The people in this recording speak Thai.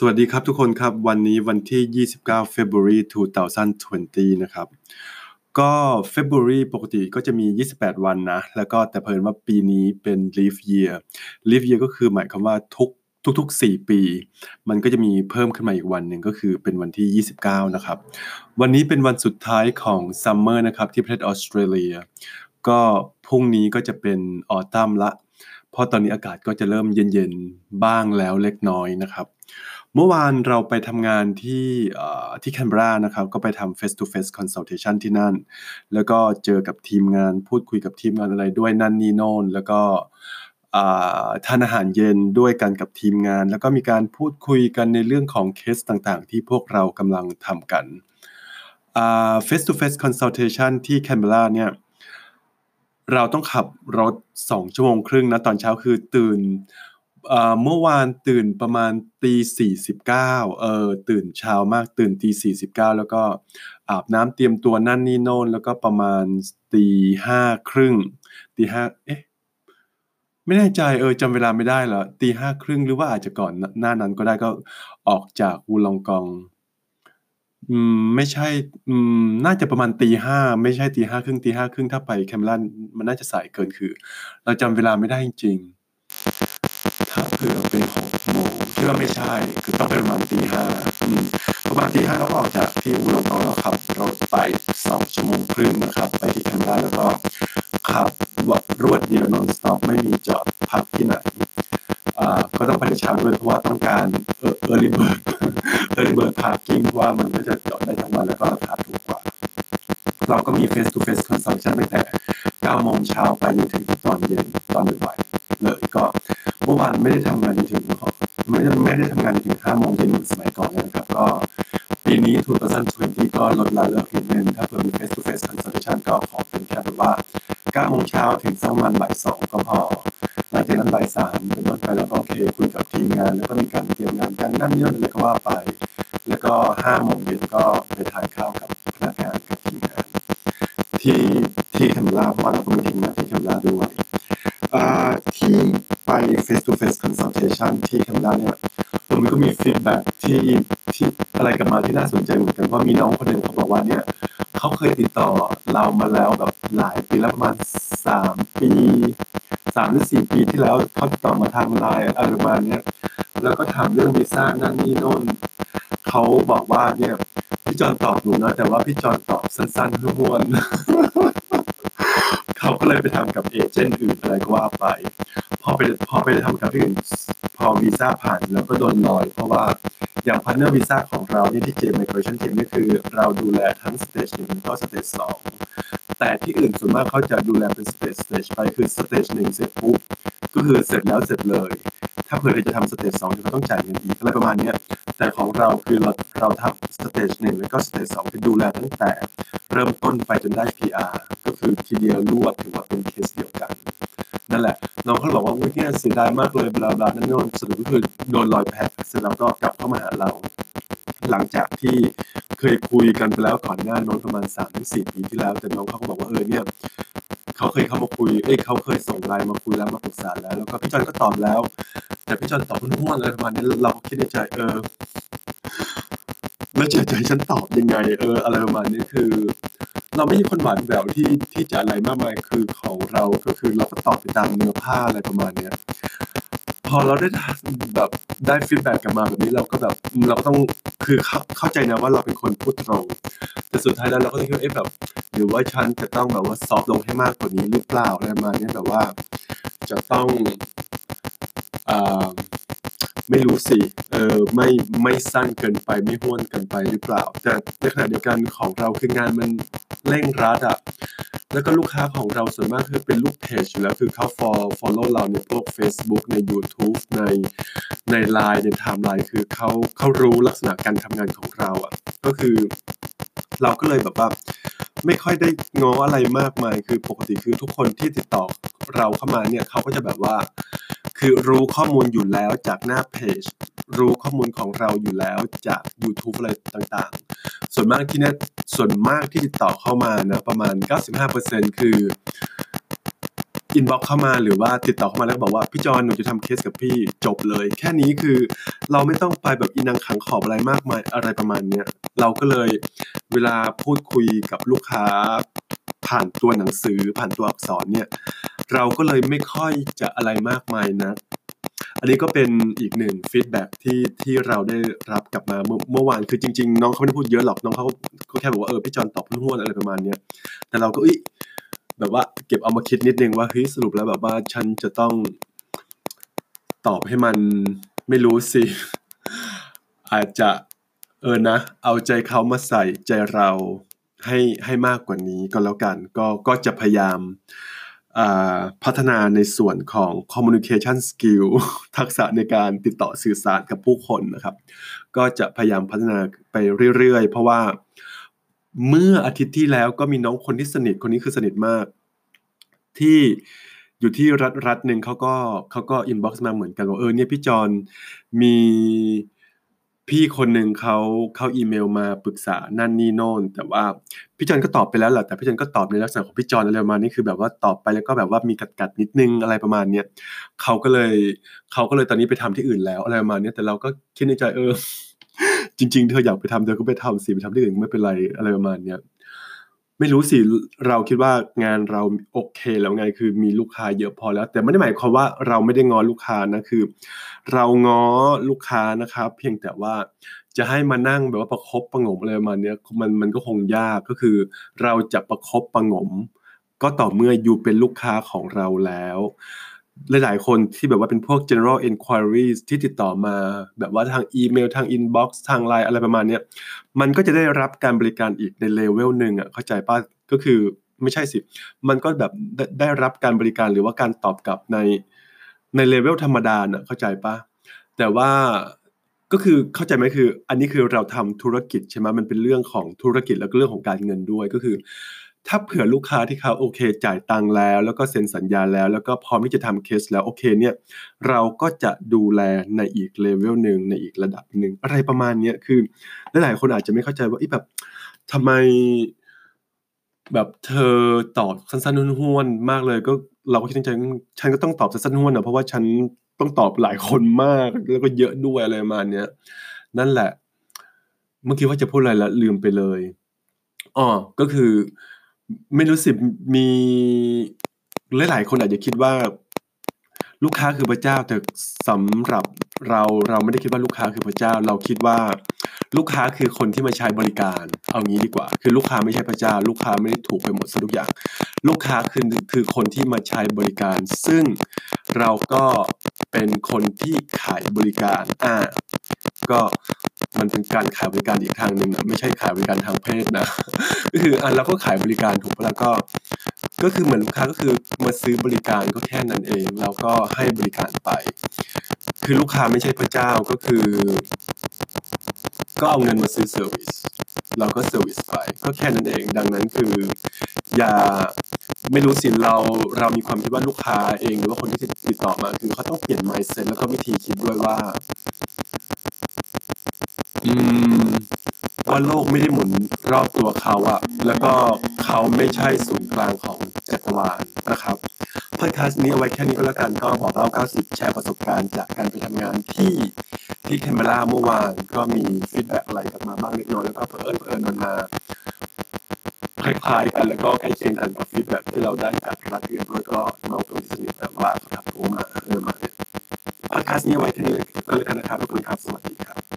สวัสดีครับทุกคนครับ วันนี้วันที่ 29 February 2020 นะครับ ก็ February ปกติก็จะมี 28 วันนะ แล้วก็แต่เพิ่นว่าปีนี้เป็น leap year leap year ก็คือหมายความว่าทุกทุกๆ 4 ปี มันก็จะมีเพิ่มขึ้นมาอีกวันหนึ่งก็คือเป็นวันที่ 29 นะครับ วันนี้เป็นวันสุดท้ายของ summer นะครับที่ประเทศออสเตรเลีย ก็พรุ่งนี้ก็จะเป็นออตัมละ เพราะตอนนี้อากาศก็จะเริ่มเย็นๆ บ้างแล้วเล็กน้อยนะครับ เมื่อวานเราไปทำงานที่ที่แคนเบรานะครับ ก็ไปทำ face to face consultation ที่นั่น แล้วก็เจอกับทีมงานพูดคุยกับทีมงานอะไรด้วยนั่นนี่โน่นแล้วก็ทานอาหารเย็นด้วยกันกับทีมงาน แล้วก็มีการพูดคุยกันในเรื่องของเคสต่างๆ ที่พวกเรากำลังทำกัน face to face consultation ที่แคนเบราเนี่ยเราต้องขับรถ 2 ชั่วโมงครึ่งนะตอนเช้าคือตื่น เมื่อวานตื่นประมาณตี49เก้าเออตื่นเช้ามากตื่นตี49แล้วก็อาบน้ำเตรียมตัวนั่นนี่โน่นแล้วก็ประมาณตีห้าครึ่งตีห้าเอ๊ะไม่แน่ใจเออจำเวลาไม่ได้แล้วตีห้าครึ่งหรือว่าอาจจะก่อนหน้านั้นก็ได้ก็ออกจากวูลองกองอืมไม่ใช่อืมน่าจะประมาณตีห้าไม่ใช่ตีห้าครึ่งตีห้าครึ่งถ้าไปแคมรันมันน่าจะสายเกินคือ เราจำเวลาไม่ได้จริงๆ ถ้าเผื่อเป็นหกโมงคิดว่าไม่ใช่ คือต้องเป็นประมาณตีห้าประมาณตีห้าเราก็ออกจากที่อู่ลงกองเราขับรถไปสองชั่วโมงครึ่งนะครับ ไปที่แคมรันแล้วก็ขับรวดเดียวนอนสต็อปไม่มีจอดพักที่ไหนอ่าก็ต้องไปเช้าด้วยเพราะว่าต้องการเออ early bird early bird parking เพราะว่ามันก็จะจอดได้ทั้งวันแล้วก็ราคาถูกกว่า เราก็มี face to face consultation ตั้งแต่9โมงเช้าไปจนถึงตอนเย็นตอนบ่ายเลยก็เมื่อวานไม่ได้ทำงานจนถึงไม่ได้ไม่ได้ทำงานจนถึง5โมงเย็นเหมือนสมัยก่อนนะครับ ก็ปีนี้2020ก็ลดละเลิกนิดนึงถ้าเพิ่ม face to face consultation ก็ขอเป็นแค่แบบว่า9โมงเช้าถึงสักประมาณบ่าย2ก็พอหลังจากนั้นบ่าย3เป็นต้นไปแล้วก็โอเคคุยกับทีมงาน แล้วก็มีการเตรียมงานกันนั่นนี่นั่นอะไรก็ว่าไป แล้วก็5โมงเย็นก็ไปทานข้าวกับพนักงานกับทีมงาน ที่ที่คมราเพราะว่าเราก็มีทีมงานที่คมราด้วยอ่าที่ไป face to face consultation ที่คมราเนี่ยผมก็มีฟีดแบ็ที่ที่อะไรกลับมาที่น่าสนใจเหมือนกันว่ามีน้องคนหนึ่งเขาบอกว่าเนี่ยเขาเคยติดต่อเรามาแล้วแบบหลายปีแล้วประมาณสามปีสามหรือสี่ปีที่แล้วเขาติดต่อมาทางไลน์อะไรประมาณเนี้ยแล้วก็ถามเรื่องวีซ่านั่นนี่โน่นเขาบอกว่าเนี่ย พี่จอนตอบหนูนะแต่ว่าพี่จอนตอบสั้นๆห้วนเขาก็เลยไปทำกับ agent อื่นอะไรก็ว่าไป พอไปพอไปทำกับที่อื่น พอวีซ่าผ่านแล้วก็โดนลอย เพราะว่าอย่าง partner visa ของเราเนี่ยที่ J Migration เจมนี่คือเราดูแลทั้ง stage หนึ่งแล้วก็ stage สองแต่ที่อื่นส่วนมากเขาจะดูแลเป็น stage stage ไปคือ stage หนึ่งเสร็จปุ๊บก็คือเสร็จแล้วเสร็จเลย ถ้าเผื่อเราจะทำ stage สองจะต้องจ่ายเงินอีกอะไรประมาณนี้แต่ของเราคือเราเราทำ stage หนึ่งแล้วก็ stage สองคือดูแลตั้งแต่เริ่มต้นไปจนได้ PR ก็คือทีเดียวรวดถือว่าเป็นเคสเดียวกันนั่นแหละน้องเขาบอกว่าเมื่อกี้เสียดายมากเลย blah blah นั่นโน่นสรุปก็คือโดนลอยแพ้เสร็จแล้วก็กลับเข้ามาหาเรา หลังจากที่เคยคุยกันไปแล้วก่อนหน้าน้นประมาณ3ามถึงสี่ปีที่แล้ว แต่น้องเขาก็บอกว่าเออเนี่ย เขาเคยเข้ามาคุยเอ้ยเขาเคยส่งไลน์มาคุยแล้วมาปรึกษาแล้ว แล้วก็พี่จอนก็ตอบแล้ว แต่พี่จอนตอบห้วนๆอะไรประมาณนี้เราคิดในใจเออแล้วเฉยๆฉันตอบยังไง เออ อะไรประมาณนี้คือ เราไม่ใช่คนหวานแหววที่ที่จะอะไรมากมายคือของเราก็คือเราก็ตอบไปตามเนื้อผ้าอะไรประมาณเนี้ยพอเราได้แบบได้ฟีดแบ็กกลับมาแบบนี้เราก็แบบเราก็ต้องคือเข้าเข้าใจนะว่าเราเป็นคนพูดตรงแต่สุดท้ายแล้วเราก็ต้องคิดว่าเอ๊ะแบบ หรือว่าฉันจะต้องแบบว่าซอฟลงให้มากกว่านี้หรือเปล่าอะไรมาณนี้แบบว่าจะต้องอไม่รู้สิเออไม่ไม่สั้นเกินไปไม่ห้วนเกินไปหรือเปล่า แต่ในขณะเดียวกันของเราคืองานมันเร่งรัดอะแล้วก็ลูกค้าของเราส่วนมากคือเป็นลูกเพจอยู่แล้วคือเขา follow follow เราในพวก Facebook ใน YouTube ในใน Line ในไทม์ไลน์คือเขาเขารู้ลักษณะการทำงานของเราอะก็คือเราก็เลยแบบว่า ไม่ค่อยได้ง้ออะไรมากมาย คือปกติคือทุกคนที่ติดต่อเราเข้ามาเนี่ยเขาก็จะแบบว่า คือรู้ข้อมูลอยู่แล้วจากหน้าเพจ รู้ข้อมูลของเราอยู่แล้วจาก YouTube อะไรต่างๆ ส่วนมากที่เนี่ยส่วนมากที่ติดต่อเข้ามานะประมาณ 95%คือinbox เข้ามาหรือว่าติดต่อเข้ามาแล้วบอกว่าพี่จอนหนูจะทำเคสกับพี่จบเลย แค่นี้คือเราไม่ต้องไปแบบอีนังขังขอบอะไรมากมายอะไรประมาณเนี้ยเราก็เลย เวลาพูดคุยกับลูกค้า ผ่านตัวหนังสือผ่านตัวอักษรเนี่ย เราก็เลยไม่ค่อยจะอะไรมากมายนะอันนี้ก็เป็นอีกหนึ่ง feedback ที่ที่เราได้รับกลับมาเมื่อเมื่อวานคือจริง ๆ น้องเขาไม่ได้พูดเยอะหรอกน้องเขาก็แค่บอกว่าเออพี่จอนตอบห้วนอะไรประมาณเนี้ยแต่เราก็อิแบบว่าเก็บเอามาคิดนิดนึงว่าเฮ้ยสรุปแล้วแบบว่าฉันจะต้องตอบให้มันไม่รู้สิ อาจจะ เออนะ เอาใจเขามาใส่ใจเราให้ให้มากกว่านี้ก็แล้วกัน ก็ก็จะพยายามพัฒนาในส่วนของ communication skill ทักษะในการติดต่อสื่อสารกับผู้คนนะครับ ก็จะพยายามพัฒนาไปเรื่อยๆ เพราะว่าเมื่ออาทิตย์ที่แล้วก็มีน้องคนที่สนิทคนนี้คือสนิทมาก ที่อยู่ที่รัฐรัฐหนึ่งเขาก็เขาก็ inbox มาเหมือนกันว่าเออเนี่ยพี่จอนมี พี่คนหนึ่งเขาเขาอีเมลมาปรึกษานั่นนี่โน่น แต่ว่าพี่จอนก็ตอบไปแล้วแหละแต่พี่จอนก็ตอบในลักษณะของพี่จอนอะไรประมาณนี้คือแบบว่าตอบไปแล้วก็แบบว่ามีกัดกัดนิดนึงอะไรประมาณเนี้ยเขาก็เลยเขาก็เลยตอนนี้ไปทำที่อื่นแล้วอะไรประมาณนี้แต่เราก็คิดในใจเออจริง ๆ เธออยากไปทำเธอก็ไปทำสิไปทำที่อื่นไม่เป็นไรอะไรประมาณเนี้ย ไม่รู้สิเราคิดว่างานเราโอเคแล้วไงคือมีลูกค้าเยอะพอแล้ว แต่ไม่ได้หมายความว่าเราไม่ได้งอลูกค้านะคือ เราง้อลูกค้านะครับ เพียงแต่ว่าจะให้มานั่งแบบว่าประครบประงมอะไรมาเนี้ยมันมันก็คงยากก็คือ เราจะประครบประงม ก็ต่อเมื่ออยู่เป็นลูกค้าของเราแล้ว หลายๆคนที่แบบว่าเป็นพวก general inquiries ที่ติดต่อมา แบบว่าทางอีเมลทาง inbox ทางไลน์อะไรประมาณนี้มันก็จะได้รับการบริการอีกในเลเวลหนึ่งอะเข้าใจป่ะก็คือไม่ใช่สิ มันก็แบบได้รับการบริการหรือว่าการตอบกลับในในเลเวลธรรมดาน่ะเข้าใจป่ะแต่ว่าก็คือเข้าใจไหมคือ อันนี้คือเราทำธุรกิจใช่ไหมมันเป็นเรื่องของธุรกิจแล้วก็เรื่องของการเงินด้วยก็คือ ถ้าเผื่อลูกค้าที่เขาโอเคจ่ายตังค์แล้ว แล้วก็เซ็นสัญญาแล้ว แล้วก็พร้อมที่จะทำเคสแล้วโอเคเนี่ยเราก็จะดูแลในอีกเลเวลหนึ่งในอีกระดับหนึ่งอะไรประมาณนี้คือหลายๆคนอาจจะไม่เข้าใจว่าแบบทำไมแบบเธอตอบสั้นๆห้วนๆมากเลยก็เราก็คิดในใจฉันก็ต้องตอบสั้นๆห้วนนะเพราะว่าฉันต้องตอบหลายคนมากแล้วก็เยอะด้วยอะไรประมาณนี้นั่นแหละ เมื่อกี้ว่าจะพูดอะไรล้วลืมไปเลยอ๋อก็คือ ไม่รู้สิมีหลายๆคนอาจจะคิดว่า ลูกค้าคือพระเจ้า แต่สำหรับเราเราไม่ได้คิดว่าลูกค้าคือพระเจ้า เราคิดว่า ลูกค้าคือคนที่มาใช้บริการ เอางี้ดีกว่า คือลูกค้าไม่ใช่พระเจ้า ลูกค้าไม่ได้ถูกไปหมดทุกอย่าง ลูกค้าคือคือคนที่มาใช้บริการ ซึ่งเราก็เป็นคนที่ขายบริการอ่าก็ มันเป็นการขายบริการอีกทางหนึ่งนะไม่ใช่ขายบริการทางเพศนะก็คืออะเราก็ขายบริการถูกแล้วก็ ก็คือเหมือนลูกค้าก็คือมาซื้อบริการก็แค่นั้นเองแล้วก็ให้บริการไป คือลูกค้าไม่ใช่พระเจ้าก็คือ ก็เอาเงินมาซื้อ service เราก็ service ไปก็แค่นั้นเองดังนั้นคือ อย่าไม่รู้สิเราเรามีความคิดว่าลูกค้าเองหรือว่าคนที่ติดต่อมาคือเขาต้องเปลี่ยน mindset แล้วก็วิธีคิดด้วยว่า ว่าโลกไม่ได้หมุนรอบตัวเขาอะแล้วก็เขาไม่ใช่ศูนย์กลางของจักรวาลนะครับพอดแคสต์นี้เอาไว้แค่นี้ก็แล้วกันก็บอกเล่า เก้าสิบแชร์ประสบการณ์จากการไปทำงานที่ที่แคมเบราเมื่อวานก็มี feedback อะไรกลับมาบ้างเล็กน้อยแล้วก็เผอิญเผอิญมันมาคล้ายๆกันแล้วก็ใกล้เคียงกันกับ feedback ที่เราได้จากรัฐอื่นแล้วก็น้องตัวสนิทแบบว่าเขาทักโทรมาเออมาพอดแคสต์นี้เอาไว้แค่นี้ก็แล้วกันนะครับขอบคุณครับสวัสดีครับ